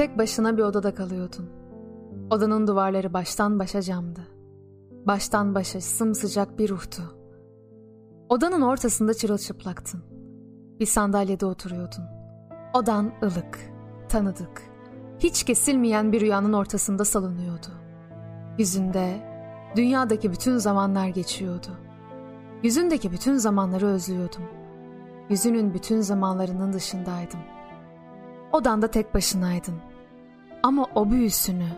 Tek başına bir odada kalıyordun. Odanın duvarları baştan başa camdı. Baştan başa sımsıcak bir ruhtu. Odanın ortasında çırılçıplaktın. Bir sandalyede oturuyordun. Odan ılık, tanıdık, hiç kesilmeyen bir rüyanın ortasında salınıyordu. Yüzünde dünyadaki bütün zamanlar geçiyordu. Yüzündeki bütün zamanları özlüyordum. Yüzünün bütün zamanlarının dışındaydım. Odanda tek başınaydın. Ama o büyüsünü,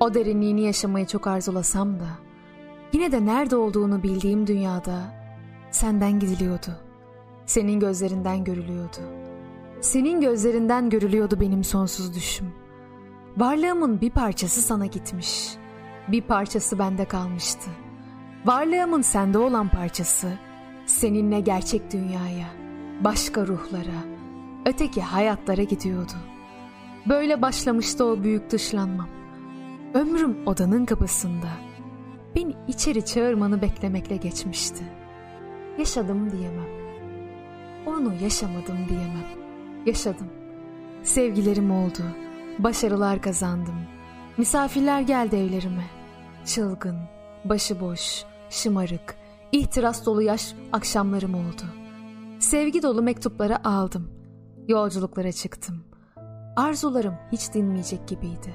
o derinliğini yaşamayı çok arzulasam da, yine de nerede olduğunu bildiğim dünyada senden gidiliyordu. Senin gözlerinden görülüyordu. Senin gözlerinden görülüyordu benim sonsuz düşüm. Varlığımın bir parçası sana gitmiş. Bir parçası bende kalmıştı. Varlığımın sende olan parçası seninle gerçek dünyaya, başka ruhlara, öteki hayatlara gidiyordu. Böyle başlamıştı o büyük dışlanmam. Ömrüm odanın kapısında. Beni içeri çağırmanı beklemekle geçmişti. Yaşadım diyemem. Onu yaşamadım diyemem. Yaşadım. Sevgilerim oldu. Başarılar kazandım. Misafirler geldi evlerime. Çılgın, başıboş, şımarık, ihtiras dolu yaş akşamlarım oldu. Sevgi dolu mektupları aldım. Yolculuklara çıktım. Arzularım hiç dinmeyecek gibiydi.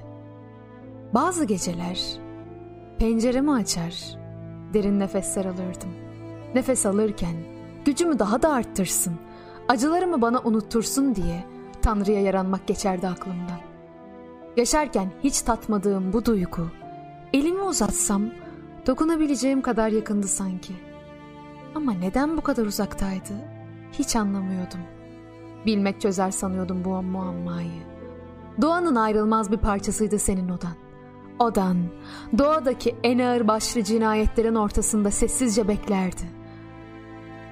Bazı geceler penceremi açar, derin nefesler alırdım. Nefes alırken gücümü daha da arttırsın, acılarımı bana unuttursun diye Tanrı'ya yaranmak geçerdi aklımdan. Yaşarken hiç tatmadığım bu duygu, elimi uzatsam dokunabileceğim kadar yakındı sanki. Ama neden bu kadar uzaktaydı? Hiç anlamıyordum. Bilmek çözer sanıyordum bu muammayı. Doğanın ayrılmaz bir parçasıydı senin odan. Odan, doğadaki en ağır başlı cinayetlerin ortasında sessizce beklerdi.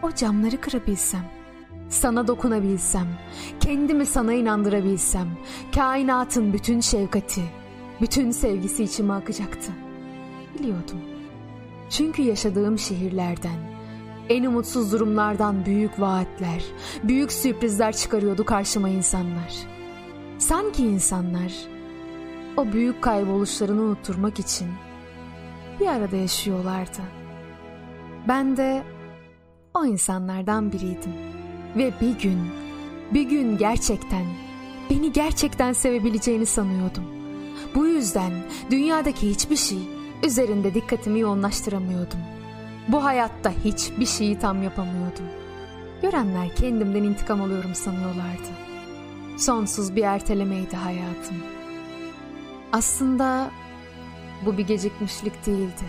O camları kırabilsem, sana dokunabilsem, kendimi sana inandırabilsem, kainatın bütün şefkati, bütün sevgisi içime akacaktı. Biliyordum. Çünkü yaşadığım şehirlerden, en umutsuz durumlardan büyük vaatler, büyük sürprizler çıkarıyordu karşıma insanlar. Sanki insanlar o büyük kayboluşlarını unutturmak için bir arada yaşıyorlardı. Ben de o insanlardan biriydim. Ve bir gün, bir gün gerçekten, beni gerçekten sevebileceğini sanıyordum. Bu yüzden dünyadaki hiçbir şey üzerinde dikkatimi yoğunlaştıramıyordum. Bu hayatta hiçbir şeyi tam yapamıyordum. Görenler kendimden intikam alıyorum sanıyorlardı. Sonsuz bir ertelemeydi hayatım. Aslında bu bir gecikmişlik değildi.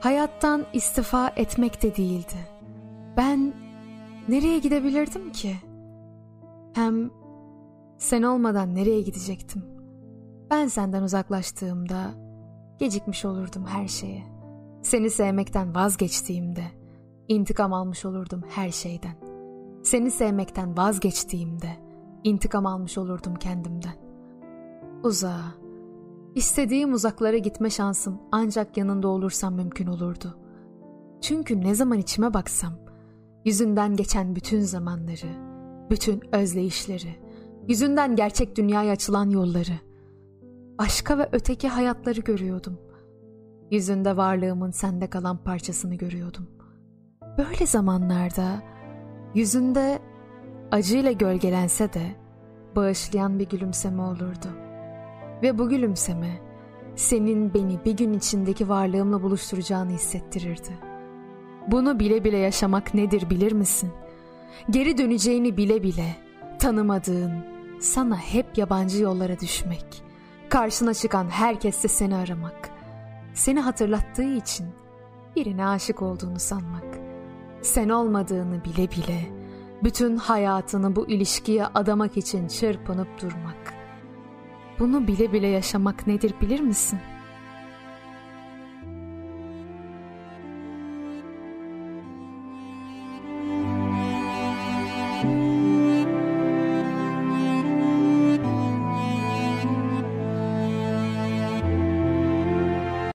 Hayattan istifa etmek de değildi. Ben nereye gidebilirdim ki? Hem sen olmadan nereye gidecektim? Ben senden uzaklaştığımda gecikmiş olurdum her şeye. Seni sevmekten vazgeçtiğimde intikam almış olurdum her şeyden. Seni sevmekten vazgeçtiğimde intikam almış olurdum kendimden. Uzağa, İstediğim uzaklara gitme şansım ancak yanında olursam mümkün olurdu. Çünkü ne zaman içime baksam, yüzünden geçen bütün zamanları, bütün özleyişleri, yüzünden gerçek dünyaya açılan yolları, başka ve öteki hayatları görüyordum. Yüzünde varlığımın sende kalan parçasını görüyordum. Böyle zamanlarda yüzünde acıyla gölgelense de bağışlayan bir gülümseme olurdu.'' Ve bu gülümseme senin beni bir gün içindeki varlığımla buluşturacağını hissettirirdi. Bunu bile bile yaşamak nedir bilir misin? Geri döneceğini bile bile tanımadığın, sana hep yabancı yollara düşmek, karşına çıkan herkeste seni aramak, seni hatırlattığı için birine aşık olduğunu sanmak, sen olmadığını bile bile bütün hayatını bu ilişkiye adamak için çırpınıp durmak.'' Bunu bile bile yaşamak nedir bilir misin?''